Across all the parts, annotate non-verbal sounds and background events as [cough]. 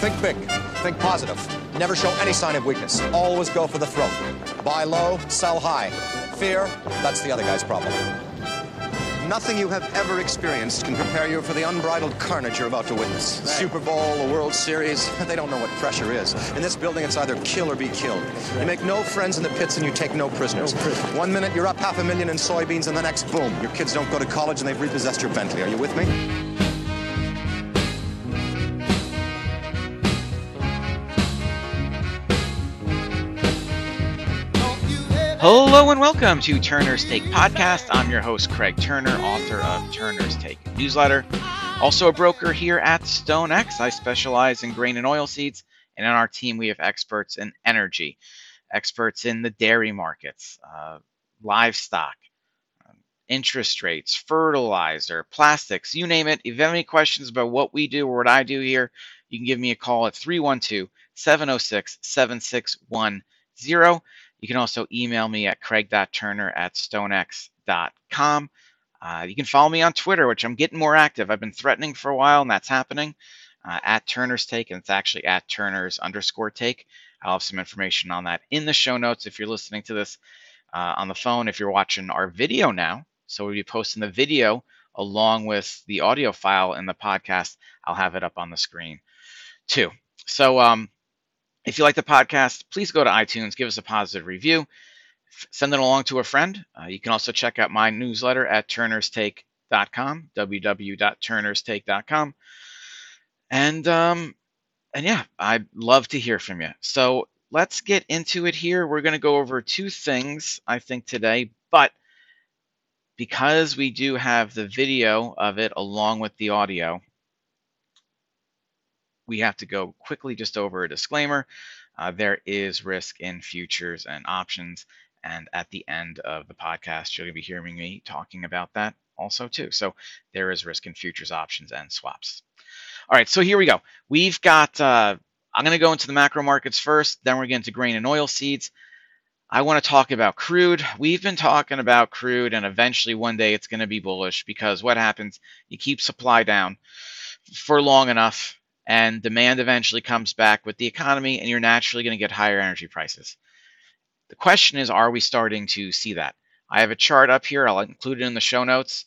Think big. Think positive. Never show any sign of weakness. Always go for the throat. Buy low, sell high. Fear, that's the other guy's problem. Nothing you have ever experienced can prepare you for the unbridled carnage you're about to witness. Super Bowl, the World Series, [laughs] they don't know what pressure is. In this building, it's either kill or be killed. You make no friends in the pits and you take no prisoners. One minute you're up half a million in soybeans, and the next, boom, your kids don't go to college and they've repossessed your Bentley. Are you with me? Hello and welcome to Turner's Take Podcast. I'm your host, Craig Turner, author of Turner's Take newsletter. Also a broker here at StoneX. I specialize in grain and oil seeds, and on our team we have experts in energy, experts in the dairy markets, uh, livestock, um, interest rates, fertilizer, plastics, you name it. If you have any questions about what we do or what I do here, you can give me a call at 312 706 7610. You can also email me at craig.turner at stonex.com. Uh, you can follow me on Twitter, which I'm getting more active. I've been threatening for a while, and that's happening uh, at Turner's Take, and it's actually at Turner's underscore take. I'll have some information on that in the show notes if you're listening to this uh, on the phone. If you're watching our video now, so we'll be posting the video along with the audio file in the podcast. I'll have it up on the screen too. So, um, if you like the podcast, please go to iTunes, give us a positive review, send it along to a friend. Uh, you can also check out my newsletter at turnerstake.com, www.turnerstake.com. And um, and yeah, I'd love to hear from you. So let's get into it here. We're going to go over two things, I think, today, but because we do have the video of it along with the audio, we have to go quickly just over a disclaimer. Uh, there is risk in futures and options. And at the end of the podcast, you're going to be hearing me talking about that also too. So there is risk in futures, options, and swaps. All right, so here we go. We've got, uh, I'm going to go into the macro markets first, then we're going to grain and oil seeds. I want to talk about crude. We've been talking about crude, and eventually one day it's going to be bullish because what happens? You keep supply down for long enough, and demand eventually comes back with the economy, and you're naturally going to get higher energy prices. The question is, are we starting to see that? I have a chart up here. I'll include it in the show notes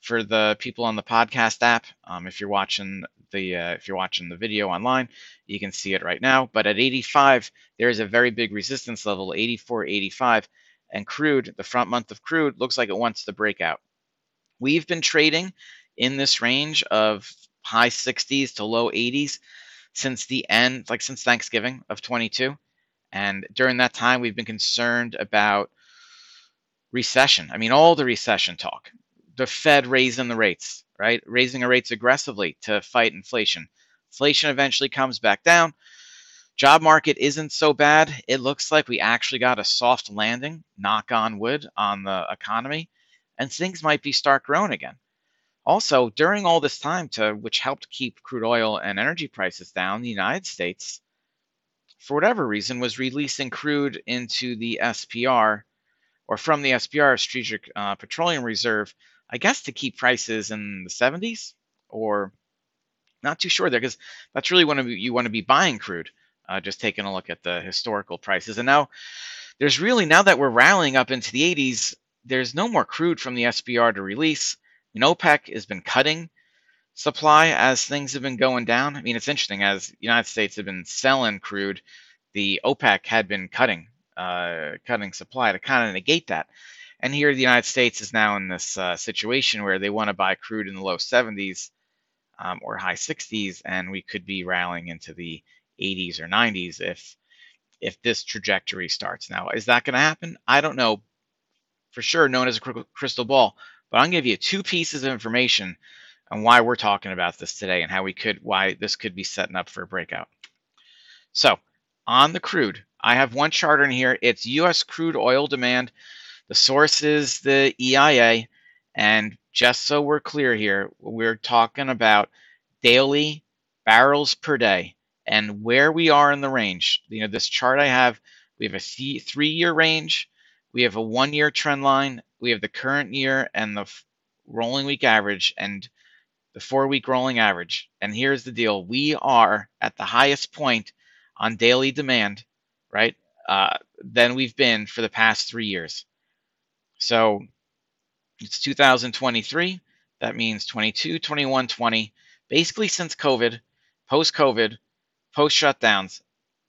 for the people on the podcast app. Um, if you're watching the uh, if you're watching the video online, you can see it right now. But at 85, there is a very big resistance level, 84, 85, and crude. The front month of crude looks like it wants to break out. We've been trading in this range of high 60s to low 80s since the end, like since Thanksgiving of 22. And during that time, we've been concerned about recession. I mean, all the recession talk, the Fed raising the rates, right? Raising the rates aggressively to fight inflation. Inflation eventually comes back down. Job market isn't so bad. It looks like we actually got a soft landing, knock on wood, on the economy, and things might be start growing again. Also, during all this time, to which helped keep crude oil and energy prices down, the United States, for whatever reason, was releasing crude into the SPR or from the SPR, Strategic uh, Petroleum Reserve, I guess to keep prices in the 70s or not too sure there because that's really when you want to be buying crude. Uh, just taking a look at the historical prices, and now there's really now that we're rallying up into the 80s, there's no more crude from the SPR to release. And OPEC has been cutting supply as things have been going down. I mean, it's interesting as the United States have been selling crude, the OPEC had been cutting uh, cutting supply to kind of negate that. And here, the United States is now in this uh, situation where they want to buy crude in the low 70s um, or high 60s, and we could be rallying into the 80s or 90s if if this trajectory starts. Now, is that going to happen? I don't know for sure. Known as a crystal ball, but I'm going to give you two pieces of information on why we're talking about this today and how we could, why this could be setting up for a breakout. So, on the crude, I have one chart in here. It's U.S. crude oil demand. The source is the EIA. And just so we're clear here, we're talking about daily barrels per day and where we are in the range. You know, this chart I have, we have a three year range, we have a one year trend line, we have the current year and the rolling week average. And the four week rolling average. And here's the deal we are at the highest point on daily demand, right, uh, than we've been for the past three years. So it's 2023. That means 22, 21, 20. Basically, since COVID, post COVID, post shutdowns,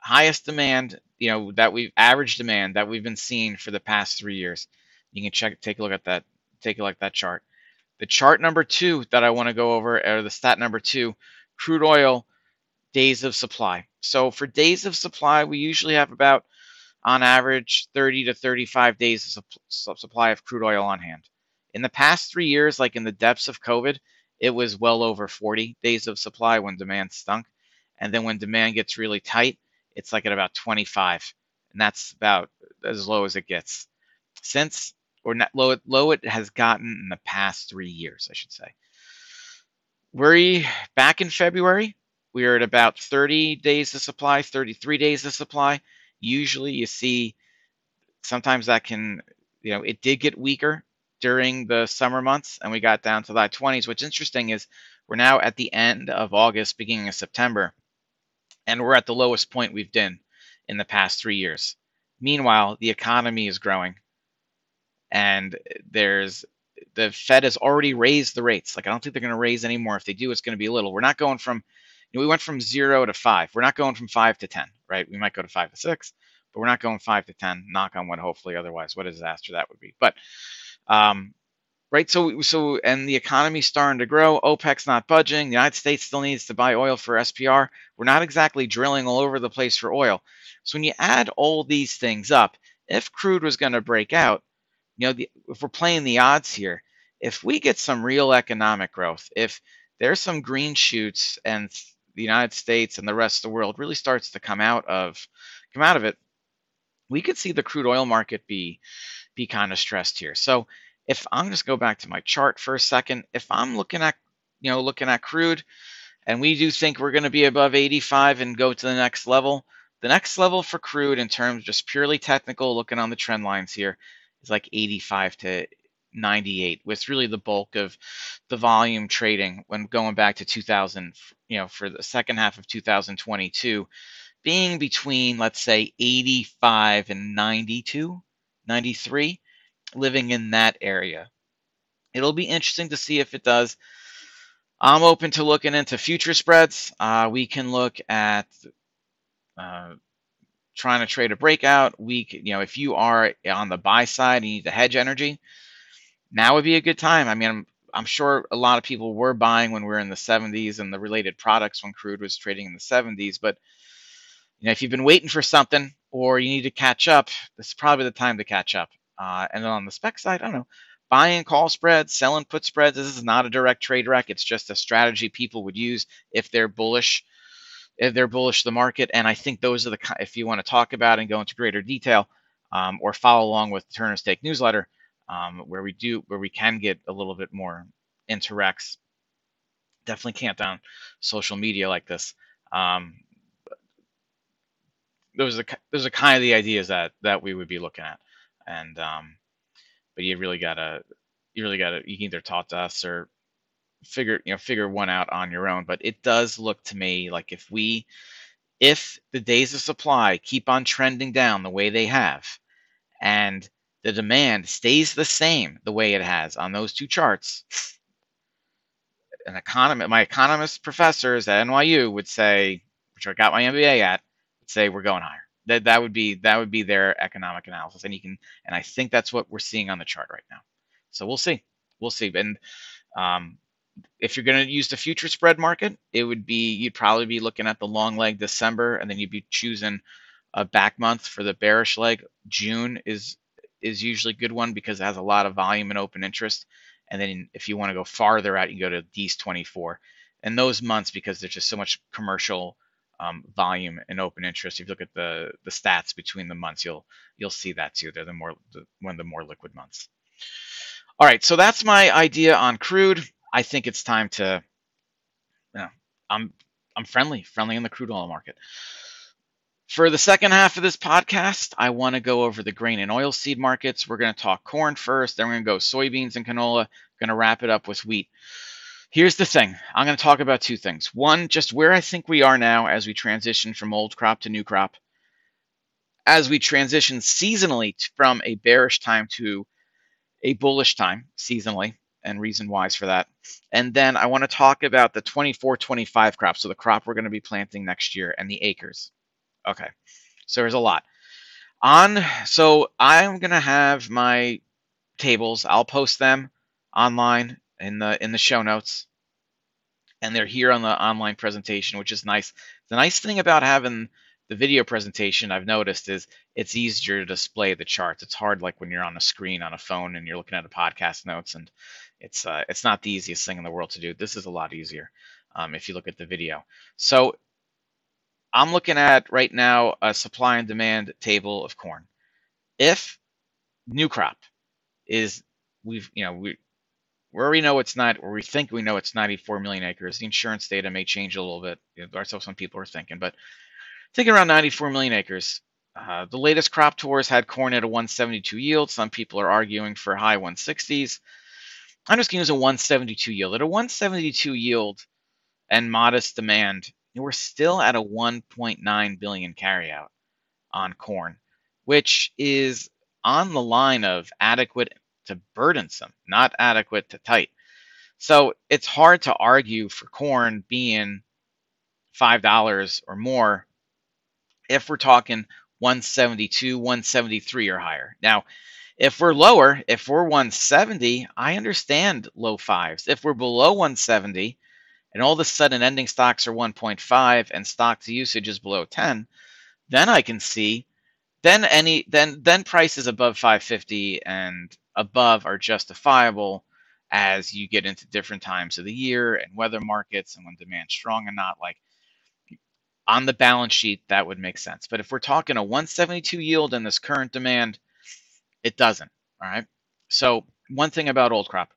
highest demand, you know, that we've average demand that we've been seeing for the past three years. You can check, take a look at that, take a look at that chart. The chart number two that I want to go over, or the stat number two, crude oil days of supply. So for days of supply, we usually have about, on average, 30 to 35 days of supply of crude oil on hand. In the past three years, like in the depths of COVID, it was well over 40 days of supply when demand stunk. And then when demand gets really tight, it's like at about 25. And that's about as low as it gets. Since, or not low, low it has gotten in the past three years, I should say. We're back in February. We are at about 30 days of supply, 33 days of supply. Usually you see sometimes that can, you know, it did get weaker during the summer months and we got down to the 20s. What's interesting is we're now at the end of August, beginning of September, and we're at the lowest point we've been in the past three years. Meanwhile, the economy is growing and there's the Fed has already raised the rates. Like I don't think they're going to raise anymore. If they do, it's going to be a little. We're not going from, you know, we went from zero to five. We're not going from five to ten, right? We might go to five to six, but we're not going five to ten. Knock on wood, hopefully. Otherwise, what a disaster that would be. But um, right? So, so, and the economy's starting to grow. OPEC's not budging. The United States still needs to buy oil for SPR. We're not exactly drilling all over the place for oil. So, when you add all these things up, if crude was going to break out, you know, the, if we're playing the odds here, if we get some real economic growth, if there's some green shoots and the United States and the rest of the world really starts to come out of come out of it, we could see the crude oil market be be kind of stressed here. So if I'm just go back to my chart for a second, if I'm looking at you know looking at crude, and we do think we're going to be above 85 and go to the next level, the next level for crude in terms just purely technical, looking on the trend lines here, is like 85 to 98 with really the bulk of the volume trading when going back to 2000 you know for the second half of 2022 being between let's say 85 and 92 93 living in that area it'll be interesting to see if it does i'm open to looking into future spreads uh, we can look at uh, trying to trade a breakout we you know if you are on the buy side and you need to hedge energy now would be a good time. I mean, I'm, I'm sure a lot of people were buying when we were in the 70s and the related products when crude was trading in the 70s. But you know, if you've been waiting for something or you need to catch up, this is probably the time to catch up. Uh, and then on the spec side, I don't know, buying call spreads, selling put spreads. This is not a direct trade rec. It's just a strategy people would use if they're bullish, if they're bullish the market. And I think those are the if you want to talk about and go into greater detail um, or follow along with the Turner's Take newsletter um, where we do where we can get a little bit more interacts. Definitely can't on social media like this. Um, those are those are kind of the ideas that that we would be looking at, and um, but you really gotta you really gotta you can either talk to us or figure you know figure one out on your own. But it does look to me like if we if the days of supply keep on trending down the way they have, and the demand stays the same the way it has on those two charts, an economist, my economist professors at NYU would say, which I got my MBA at, would say we're going higher. That that would be that would be their economic analysis, and you can, and I think that's what we're seeing on the chart right now. So we'll see, we'll see. And um, if you're going to use the future spread market, it would be you'd probably be looking at the long leg December, and then you'd be choosing a back month for the bearish leg. June is is usually a good one because it has a lot of volume and open interest. And then if you want to go farther out, you go to these 24. And those months, because there's just so much commercial um, volume and open interest, if you look at the the stats between the months, you'll you'll see that too. They're the more the, one of the more liquid months. All right, so that's my idea on crude. I think it's time to, you know, I'm I'm friendly, friendly in the crude oil market. For the second half of this podcast, I want to go over the grain and oilseed markets. We're going to talk corn first, then we're going to go soybeans and canola, going to wrap it up with wheat. Here's the thing. I'm going to talk about two things. One, just where I think we are now as we transition from old crop to new crop. As we transition seasonally from a bearish time to a bullish time seasonally, and reason whys for that. And then I want to talk about the 24 25 crop. So the crop we're going to be planting next year and the acres. Okay. So there's a lot. On so I'm going to have my tables. I'll post them online in the in the show notes. And they're here on the online presentation, which is nice. The nice thing about having the video presentation I've noticed is it's easier to display the charts. It's hard like when you're on a screen on a phone and you're looking at a podcast notes and it's uh, it's not the easiest thing in the world to do. This is a lot easier um, if you look at the video. So I'm looking at right now a supply and demand table of corn. If new crop is we've you know we where we know it's not, where we think we know it's 94 million acres. The insurance data may change a little bit. That's what some people are thinking, but thinking around 94 million acres. Uh, the latest crop tours had corn at a 172 yield. Some people are arguing for high 160s. I'm just going to use a 172 yield. At a 172 yield and modest demand, we're still at a 1.9 billion carryout on corn, which is on the line of adequate to burdensome, not adequate to tight. So it's hard to argue for corn being $5 or more if we're talking 172, 173 or higher. Now, if we're lower, if we're 170, I understand low fives. If we're below 170 and all of a sudden ending stocks are 1.5 and stock to usage is below 10, then I can see then any then then prices above 550 and above are justifiable as you get into different times of the year and weather markets and when demand's strong and not like on the balance sheet that would make sense. But if we're talking a 172 yield in this current demand it doesn't all right? So one thing about old crop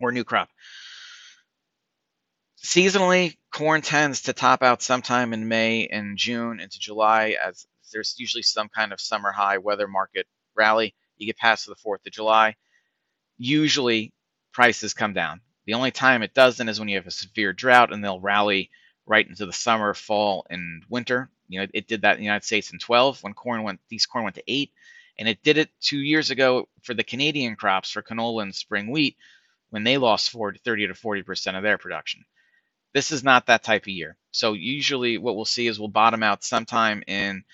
or new crop. Seasonally corn tends to top out sometime in may and june into july as there's usually some kind of summer high weather market rally you get past the 4th of July, usually prices come down. The only time it doesn't is when you have a severe drought and they'll rally right into the summer, fall, and winter. You know, it did that in the United States in 12 when corn went, these corn went to eight. And it did it two years ago for the Canadian crops for canola and spring wheat when they lost 40, 30 to 40% of their production. This is not that type of year. So usually what we'll see is we'll bottom out sometime in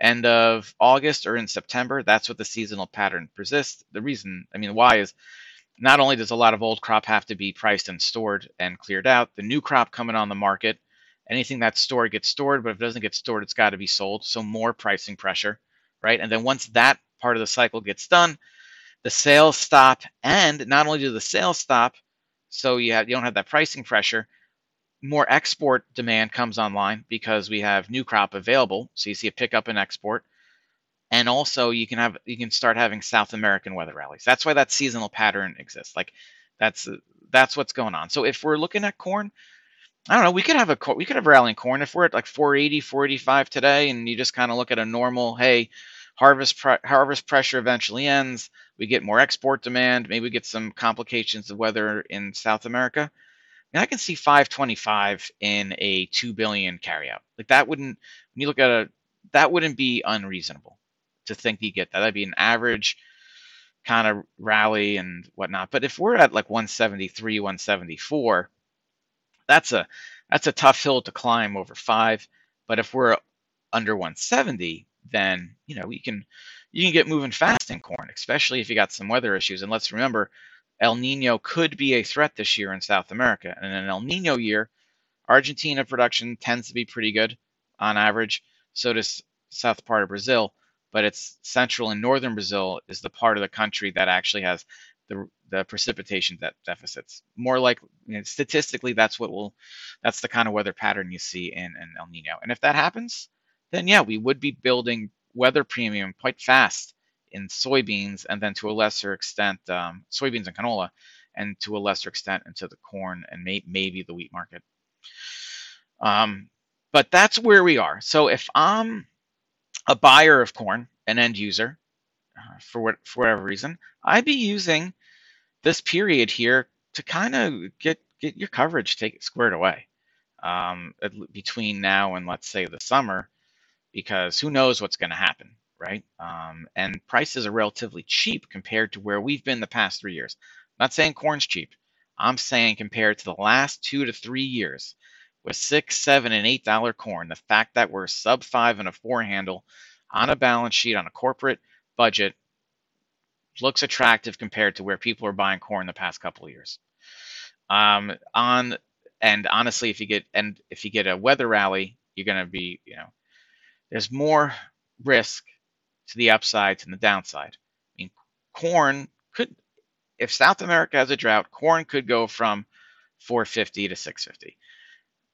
end of August or in September. That's what the seasonal pattern persists. The reason, I mean, why is not only does a lot of old crop have to be priced and stored and cleared out, the new crop coming on the market, anything that's stored gets stored, but if it doesn't get stored, it's got to be sold. So more pricing pressure, right? And then once that part of the cycle gets done, the sales stop, and not only do the sales stop, so you have you don't have that pricing pressure, more export demand comes online because we have new crop available. So you see a pickup in export. And also you can have you can start having South American weather rallies. That's why that seasonal pattern exists. Like that's that's what's going on. So if we're looking at corn, I don't know, we could have a we could have a rally in corn if we're at like 480, 485 today and you just kind of look at a normal, hey, harvest pre- harvest pressure eventually ends, we get more export demand, maybe we get some complications of weather in South America and I can see 525 in a 2 billion carryout. Like that wouldn't, when you look at a, that wouldn't be unreasonable to think you get that. That'd be an average kind of rally and whatnot. But if we're at like 173, 174, that's a that's a tough hill to climb over five. But if we're under 170, then you know you can you can get moving fast in corn, especially if you got some weather issues. And let's remember, El Nino could be a threat this year in South America. And in an El Nino year, Argentina production tends to be pretty good on average. So does south part of Brazil, but it's central and northern Brazil is the part of the country that actually has the the precipitation de- deficits. More like you know, statistically, that's what will that's the kind of weather pattern you see in, in El Nino. And if that happens, then yeah, we would be building weather premium quite fast in soybeans, and then to a lesser extent, um, soybeans and canola, and to a lesser extent into the corn and may, maybe the wheat market. Um, but that's where we are. So if I'm a buyer of corn, an end user, uh, for what for whatever reason, I'd be using this period here to kind of get get your coverage take it squared away um, between now and let's say the summer, because who knows what's going to happen, right? Um, and prices are relatively cheap compared to where we've been the past three years. I'm not saying corn's cheap. I'm saying compared to the last two to three years, with six, seven, and eight dollar corn, the fact that we're sub five and a four handle on a balance sheet on a corporate budget looks attractive compared to where people are buying corn the past couple of years. Um, on and honestly, if you get and if you get a weather rally, you're going to be, you know, there's more risk to the upside than the downside. I mean, corn could, if South America has a drought, corn could go from 450 to 650.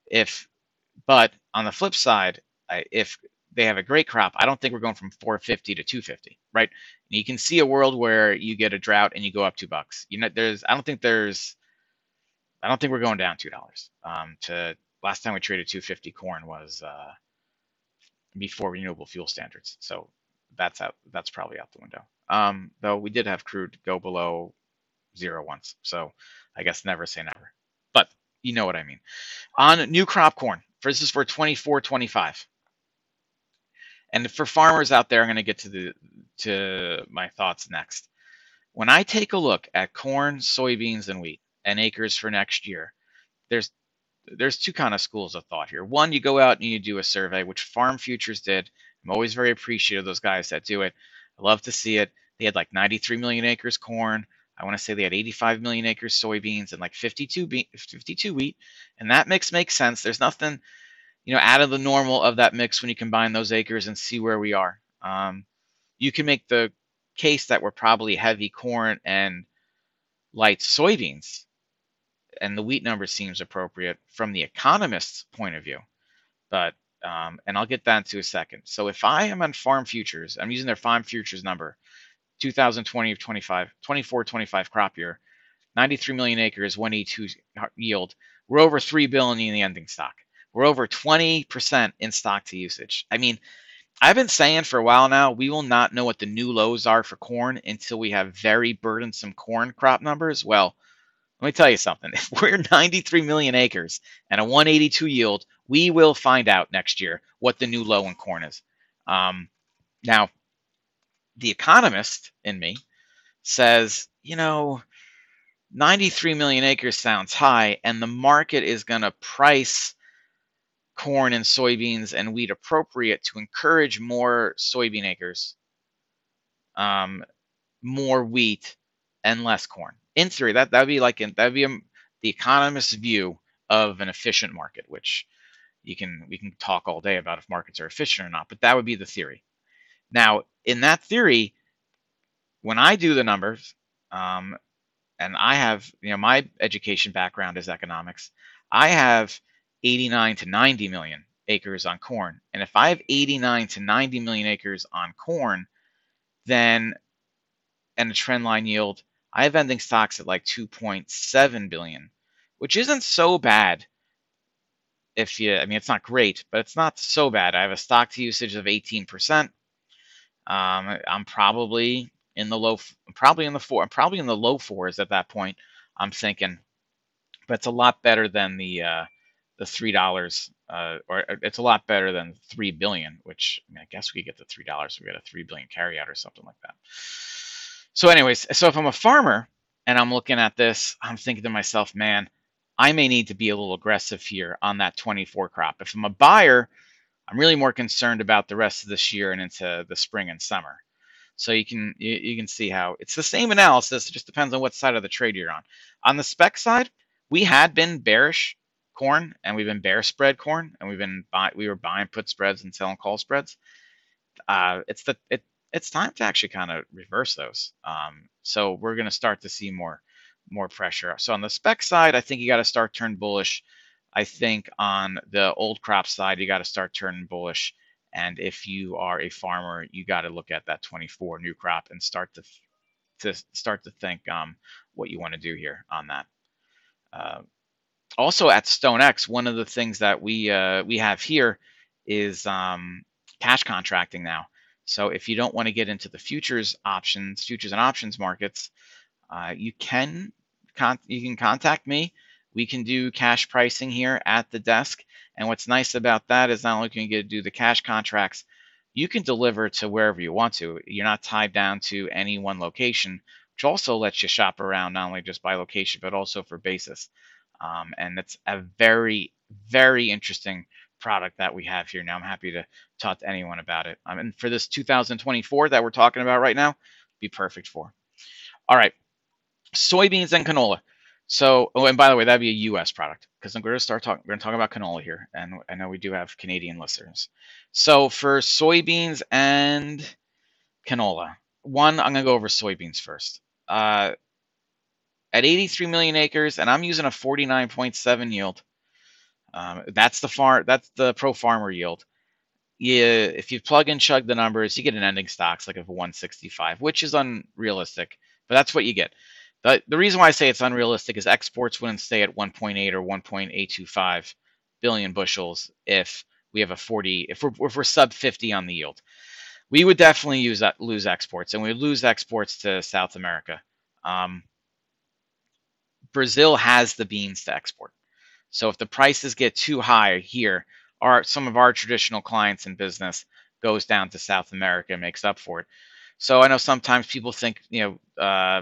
If, but on the flip side, if they have a great crop, I don't think we're going from 450 to 250, right? And you can see a world where you get a drought and you go up two bucks. You know, there's, I don't think there's I don't think we're going down two dollars. Um, to last time we traded 250 corn was uh, before renewable fuel standards, so that's out. That's probably out the window. Um, though we did have crude go below zero once, so I guess never say never. But you know what I mean. On new crop corn, for this is for 24, 25. And for farmers out there, I'm going to get to the to my thoughts next. When I take a look at corn, soybeans, and wheat, and acres for next year. There's there's two kind of schools of thought here. One, you go out and you do a survey, which Farm Futures did. I'm always very appreciative of those guys that do it. I love to see it. They had like 93 million acres corn. I want to say they had 85 million acres soybeans and like 52 be- 52 wheat, and that mix makes sense. There's nothing, you know, out of the normal of that mix when you combine those acres and see where we are. Um, you can make the case that we're probably heavy corn and light soybeans and the wheat number seems appropriate from the economist's point of view. But um, and I'll get that into a second. So if I am on farm futures, I'm using their farm futures number, 2020 of 25, 24, 25 crop year, 93 million acres, 182 yield. We're over 3 billion in the ending stock. We're over 20% in stock to usage. I mean, I've been saying for a while now, we will not know what the new lows are for corn until we have very burdensome corn crop numbers. Well, let me tell you something. [laughs] If we're 93 million acres and a 182 yield, we will find out next year what the new low in corn is. Um, now, the economist in me says, you know, 93 million acres sounds high, and the market is going to price corn and soybeans and wheat appropriate to encourage more soybean acres, um, more wheat, and less corn in theory, that that would be like that would be a, the economist's view of an efficient market, which you can we can talk all day about if markets are efficient or not, but that would be the theory. Now, in that theory, when I do the numbers, um, and I have you know my education background is economics, I have 89 to 90 million acres on corn, and if I have 89 to 90 million acres on corn, then and a trend line yield I have ending stocks at like 2.7 billion, which isn't so bad. If you, I mean, it's not great, but it's not so bad. I have a stock to usage of 18%. Um, I'm probably in the low, probably in the four, I'm probably in the low fours at that point. I'm thinking, but it's a lot better than the uh, the three dollars, uh, or it's a lot better than three billion, which I, mean, I guess we get the three dollars, we get a three billion carryout or something like that. So, anyways, so if I'm a farmer and I'm looking at this, I'm thinking to myself, man, I may need to be a little aggressive here on that 24 crop. If I'm a buyer, I'm really more concerned about the rest of this year and into the spring and summer. So you can you, you can see how it's the same analysis. It just depends on what side of the trade you're on. On the spec side, we had been bearish corn and we've been bear spread corn and we've been buy, we were buying put spreads and selling call spreads. Uh, it's the it it's time to actually kind of reverse those. Um, so we're going to start to see more more pressure. So on the spec side, I think you got to start turn bullish. I think on the old crop side, you got to start turning bullish. And if you are a farmer, you got to look at that 24 new crop and start to to start to think um, what you want to do here on that. Uh, also at StoneX, one of the things that we uh, we have here is um, cash contracting now. So if you don't want to get into the futures options, futures and options markets, uh, you can con- you can contact me. We can do cash pricing here at the desk. And what's nice about that is not only can you get to do the cash contracts, you can deliver to wherever you want to. You're not tied down to any one location, which also lets you shop around not only just by location, but also for basis. Um, and it's a very, very interesting product that we have here. Now I'm happy to talk to anyone about it. Um, and for this 2024 that we're talking about right now, be perfect for. All right, soybeans and canola. So, oh, and by the way, that'd be a U.S. product because I'm going to start talking. We're going to talk about canola here, and I know we do have Canadian listeners. So for soybeans and canola, one, I'm going to go over soybeans first. Uh, at 83 million acres, and I'm using a 49.7 yield. Um, that's the farm. That's the pro farmer yield. Yeah, if you plug and chug the numbers, you get an ending stocks like of 165, which is unrealistic, but that's what you get. The, the reason why I say it's unrealistic is exports wouldn't stay at 1.8 or 1.825 billion bushels if we have a 40 if we're if we're sub 50 on the yield. We would definitely use that lose exports, and we lose exports to South America. Um, Brazil has the beans to export. So if the prices get too high here, our some of our traditional clients in business goes down to South America and makes up for it. So I know sometimes people think you know uh,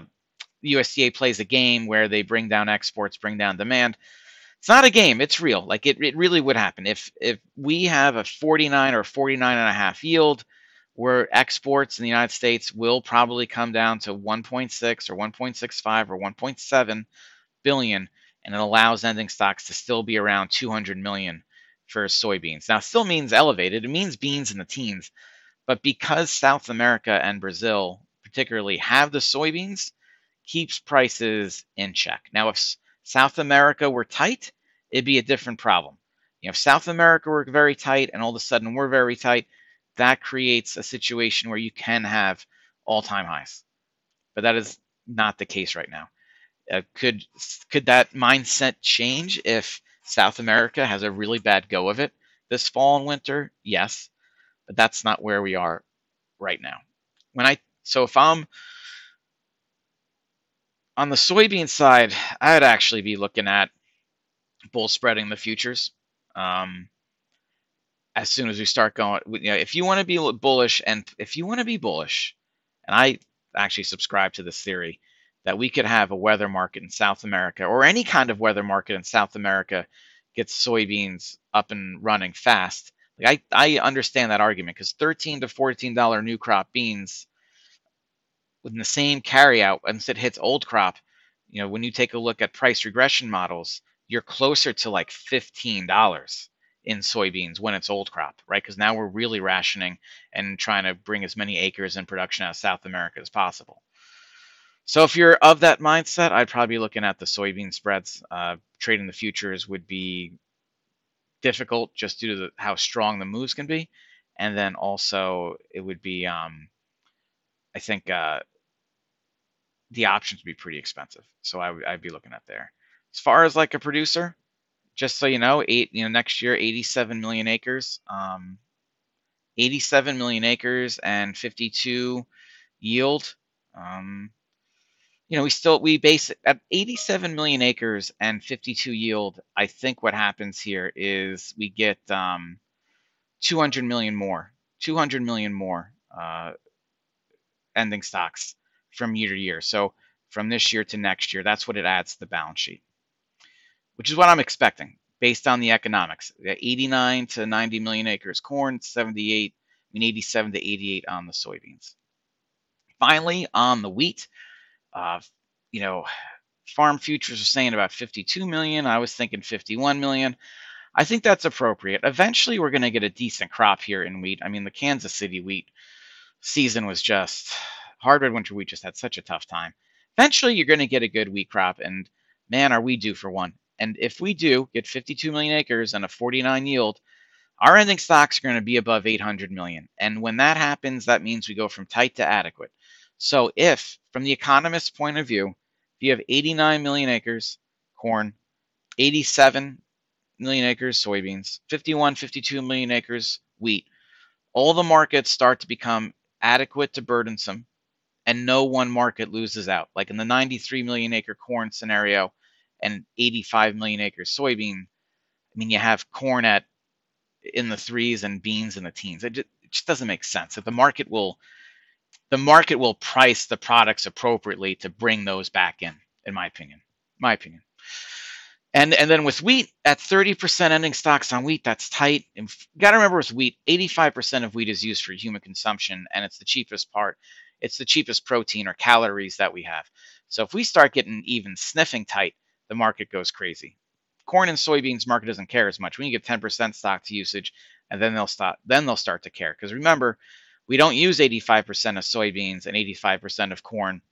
USDA plays a game where they bring down exports, bring down demand. It's not a game; it's real. Like it, it really would happen if if we have a 49 or 49 and a half yield, where exports in the United States will probably come down to 1.6 or 1.65 or 1.7 billion and it allows ending stocks to still be around 200 million for soybeans. Now, still means elevated. It means beans in the teens, but because South America and Brazil particularly have the soybeans, keeps prices in check. Now, if South America were tight, it'd be a different problem. You know, if South America were very tight and all of a sudden we're very tight, that creates a situation where you can have all-time highs. But that is not the case right now. Uh, could could that mindset change if South America has a really bad go of it this fall and winter? Yes, but that's not where we are right now. When I so if I'm on the soybean side, I'd actually be looking at bull spreading the futures. Um, as soon as we start going, you know, if you want to be bullish, and if you want to be bullish, and I actually subscribe to this theory, that we could have a weather market in South America or any kind of weather market in South America gets soybeans up and running fast. Like I, I understand that argument because 13 to 14 dollar new crop beans within the same carryout once it hits old crop, you know, when you take a look at price regression models, you're closer to like $15 in soybeans when it's old crop, right? Because now we're really rationing and trying to bring as many acres in production out of South America as possible. So if you're of that mindset, I'd probably be looking at the soybean spreads. Uh, trading the futures would be difficult just due to the, how strong the moves can be, and then also it would be, um, I think, uh, the options would be pretty expensive. So I would be looking at there. As far as like a producer, just so you know, eight you know next year, 87 million acres, um, 87 million acres and 52 yield. Um, you know, we still we base at 87 million acres and 52 yield. I think what happens here is we get um, 200 million more, 200 million more uh, ending stocks from year to year. So from this year to next year, that's what it adds to the balance sheet, which is what I'm expecting based on the economics. 89 to 90 million acres corn, 78, I mean 87 to 88 on the soybeans. Finally, on the wheat, uh, you know, farm futures are saying about 52 million. I was thinking 51 million. I think that's appropriate. Eventually, we're going to get a decent crop here in wheat. I mean, the Kansas City wheat season was just hard red winter wheat just had such a tough time. Eventually, you're going to get a good wheat crop, and man, are we due for one. And if we do get 52 million acres and a 49 yield, our ending stocks are going to be above 800 million. And when that happens, that means we go from tight to adequate. So if, from the economist's point of view, if you have 89 million acres corn, 87 million acres soybeans, 51, 52 million acres wheat, all the markets start to become adequate to burdensome, and no one market loses out. Like in the 93 million acre corn scenario, and 85 million acre soybean, I mean, you have corn at in the threes and beans in the teens. It just, it just doesn't make sense. If the market will the market will price the products appropriately to bring those back in, in my opinion. My opinion. And and then with wheat at 30% ending stocks on wheat, that's tight. And you got to remember with wheat, 85% of wheat is used for human consumption, and it's the cheapest part. It's the cheapest protein or calories that we have. So if we start getting even sniffing tight, the market goes crazy. Corn and soybeans market doesn't care as much. We get 10% stock to usage, and then they'll stop. Then they'll start to care because remember, we don't use 85% of soybeans and 85% of corn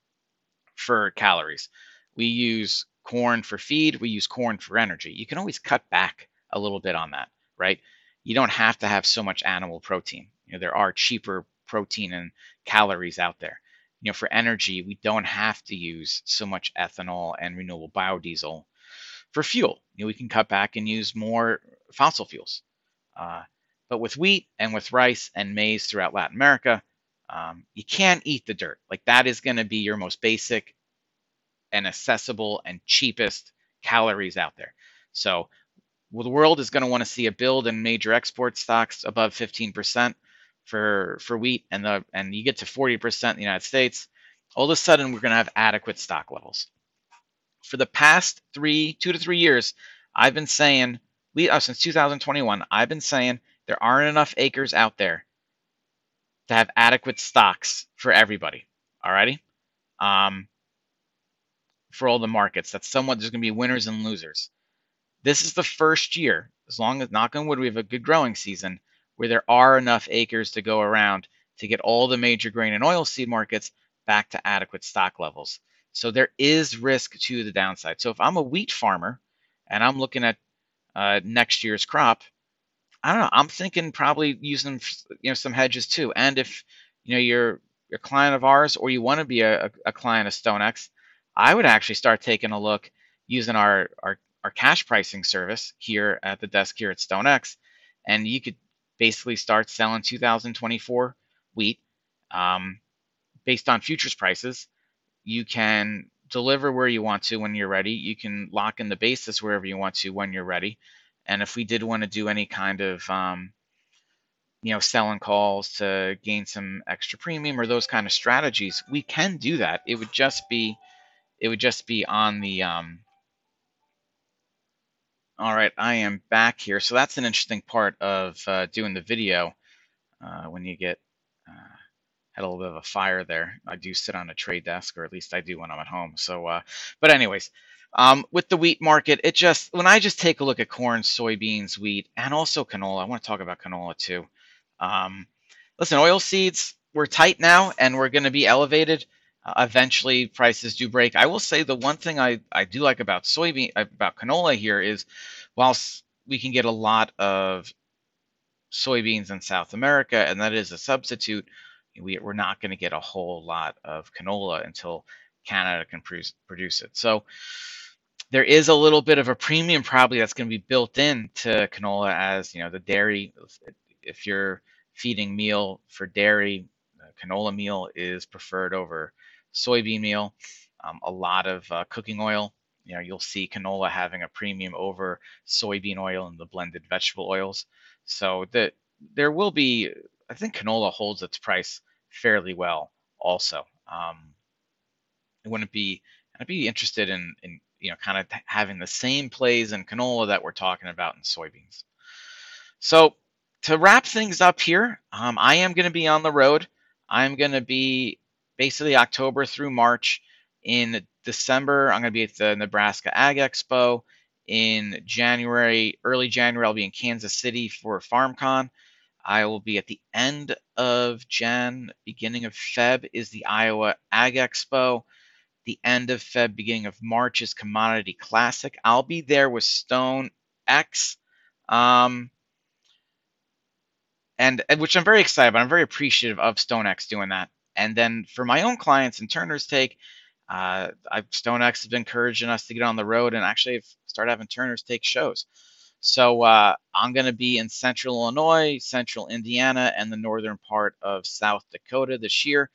for calories. We use corn for feed, we use corn for energy. You can always cut back a little bit on that, right? You don't have to have so much animal protein. You know, there are cheaper protein and calories out there. You know, for energy, we don't have to use so much ethanol and renewable biodiesel. For fuel, you know, we can cut back and use more fossil fuels. Uh, but with wheat and with rice and maize throughout Latin America, um, you can't eat the dirt. Like that is going to be your most basic and accessible and cheapest calories out there. So well, the world is going to want to see a build in major export stocks above 15% for for wheat, and the and you get to 40% in the United States. All of a sudden, we're going to have adequate stock levels. For the past three, two to three years, I've been saying, uh, since 2021, I've been saying there aren't enough acres out there to have adequate stocks for everybody. Alrighty. Um, for all the markets. That's somewhat there's going to be winners and losers. This is the first year, as long as knock on wood, we have a good growing season where there are enough acres to go around to get all the major grain and oil seed markets back to adequate stock levels. So there is risk to the downside. So if I'm a wheat farmer and I'm looking at uh, next year's crop, I don't know. I'm thinking probably using you know some hedges too. And if you know you're a client of ours or you want to be a, a client of StoneX, I would actually start taking a look using our, our, our cash pricing service here at the desk here at StoneX. And you could basically start selling 2024 wheat um, based on futures prices. You can deliver where you want to when you're ready. You can lock in the basis wherever you want to when you're ready. And if we did want to do any kind of um, you know selling calls to gain some extra premium or those kind of strategies, we can do that. It would just be it would just be on the um, all right I am back here. So that's an interesting part of uh, doing the video uh, when you get uh, had a little bit of a fire there. I do sit on a trade desk or at least I do when I'm at home. So uh, but anyways um, with the wheat market it just when I just take a look at corn soybeans wheat and also canola I want to talk about canola too. Um, listen oil seeds we're tight now and we're going to be elevated uh, eventually prices do break. I will say the one thing I, I do like about soybean about canola here is whilst we can get a lot of soybeans in South America and that is a substitute, we, we're not going to get a whole lot of canola until Canada can produce, produce it. So there is a little bit of a premium probably that's going to be built into canola as you know the dairy. If you're feeding meal for dairy, canola meal is preferred over soybean meal, um, a lot of uh, cooking oil. You know, you'll see canola having a premium over soybean oil and the blended vegetable oils. So that there will be, I think canola holds its price fairly well. Also, um, it wouldn't be. I'd be interested in, in you know, kind of having the same plays in canola that we're talking about in soybeans. So to wrap things up here, um, I am going to be on the road. I'm going to be basically October through March. In December, I'm going to be at the Nebraska Ag Expo. In January, early January, I'll be in Kansas City for FarmCon. I will be at the end of Jan, beginning of Feb is the Iowa Ag Expo. The end of Feb, beginning of March is Commodity Classic. I'll be there with Stone X. Um, and, and, which I'm very excited about. I'm very appreciative of StoneX doing that. And then for my own clients and Turner's Take, uh, I, StoneX has been encouraging us to get on the road and actually start having Turner's Take shows. So uh, I'm going to be in Central Illinois, Central Indiana, and the northern part of South Dakota this year.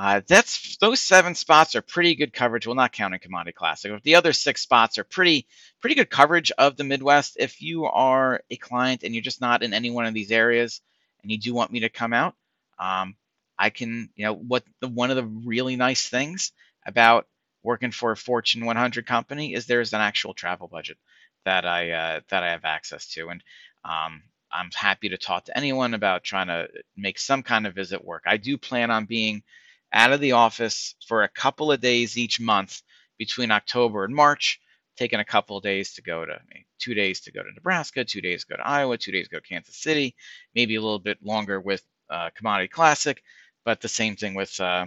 Uh, that's those seven spots are pretty good coverage. Well, not counting commodity classic, the other six spots are pretty pretty good coverage of the Midwest. If you are a client and you're just not in any one of these areas, and you do want me to come out, um, I can. You know what? The, one of the really nice things about working for a Fortune 100 company is there's an actual travel budget that I uh, that I have access to, and um, I'm happy to talk to anyone about trying to make some kind of visit work. I do plan on being out of the office for a couple of days each month between October and March, taking a couple of days to go to two days to go to Nebraska, two days to go to Iowa, two days to go to Kansas City, maybe a little bit longer with uh, Commodity Classic, but the same thing with uh,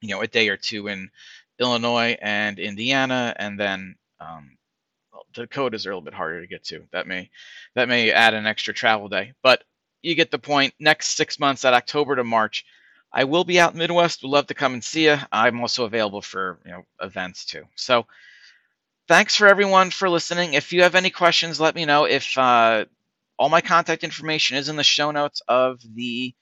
you know a day or two in Illinois and Indiana, and then um, well, Dakotas are a little bit harder to get to. That may that may add an extra travel day, but you get the point. Next six months, at October to March, I will be out in Midwest. Would love to come and see you. I'm also available for you know events too. So thanks for everyone for listening. If you have any questions, let me know. If uh, all my contact information is in the show notes of the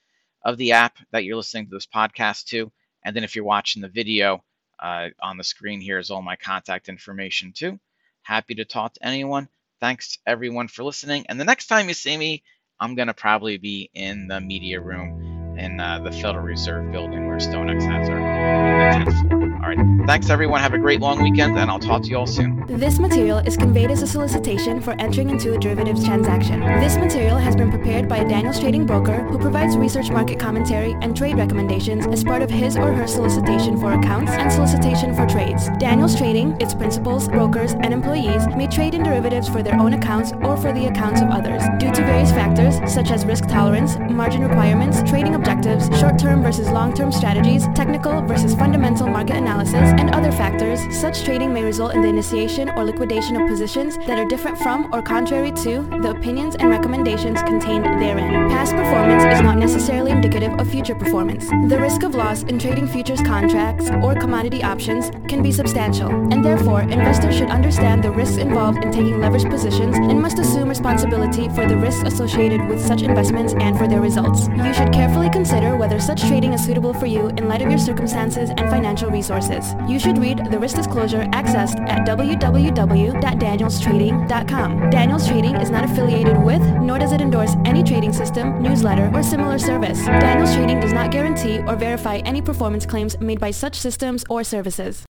of the app that you're listening to this podcast to, and then if you're watching the video uh, on the screen here is all my contact information too. Happy to talk to anyone. Thanks everyone for listening. And the next time you see me, I'm gonna probably be in the media room in uh, the Federal Reserve building where StoneX has our in the 10th floor. All right. Thanks, everyone. Have a great long weekend, and I'll talk to you all soon. This material is conveyed as a solicitation for entering into a derivatives transaction. This material has been prepared by a Daniels trading broker who provides research market commentary and trade recommendations as part of his or her solicitation for accounts and solicitation for trades. Daniels Trading, its principals, brokers, and employees may trade in derivatives for their own accounts or for the accounts of others. Due to various factors, such as risk tolerance, margin requirements, trading objectives, short-term versus long-term strategies, technical versus fundamental market analysis, analysis, and other factors, such trading may result in the initiation or liquidation of positions that are different from or contrary to the opinions and recommendations contained therein. Past performance is not necessarily indicative of future performance. The risk of loss in trading futures contracts or commodity options can be substantial, and therefore investors should understand the risks involved in taking leveraged positions and must assume responsibility for the risks associated with such investments and for their results. You should carefully consider whether such trading is suitable for you in light of your circumstances and financial resources resources. You should read the risk disclosure accessed at www.danielstrading.com. Daniels Trading is not affiliated with, nor does it endorse any trading system, newsletter, or similar service. Daniels Trading does not guarantee or verify any performance claims made by such systems or services.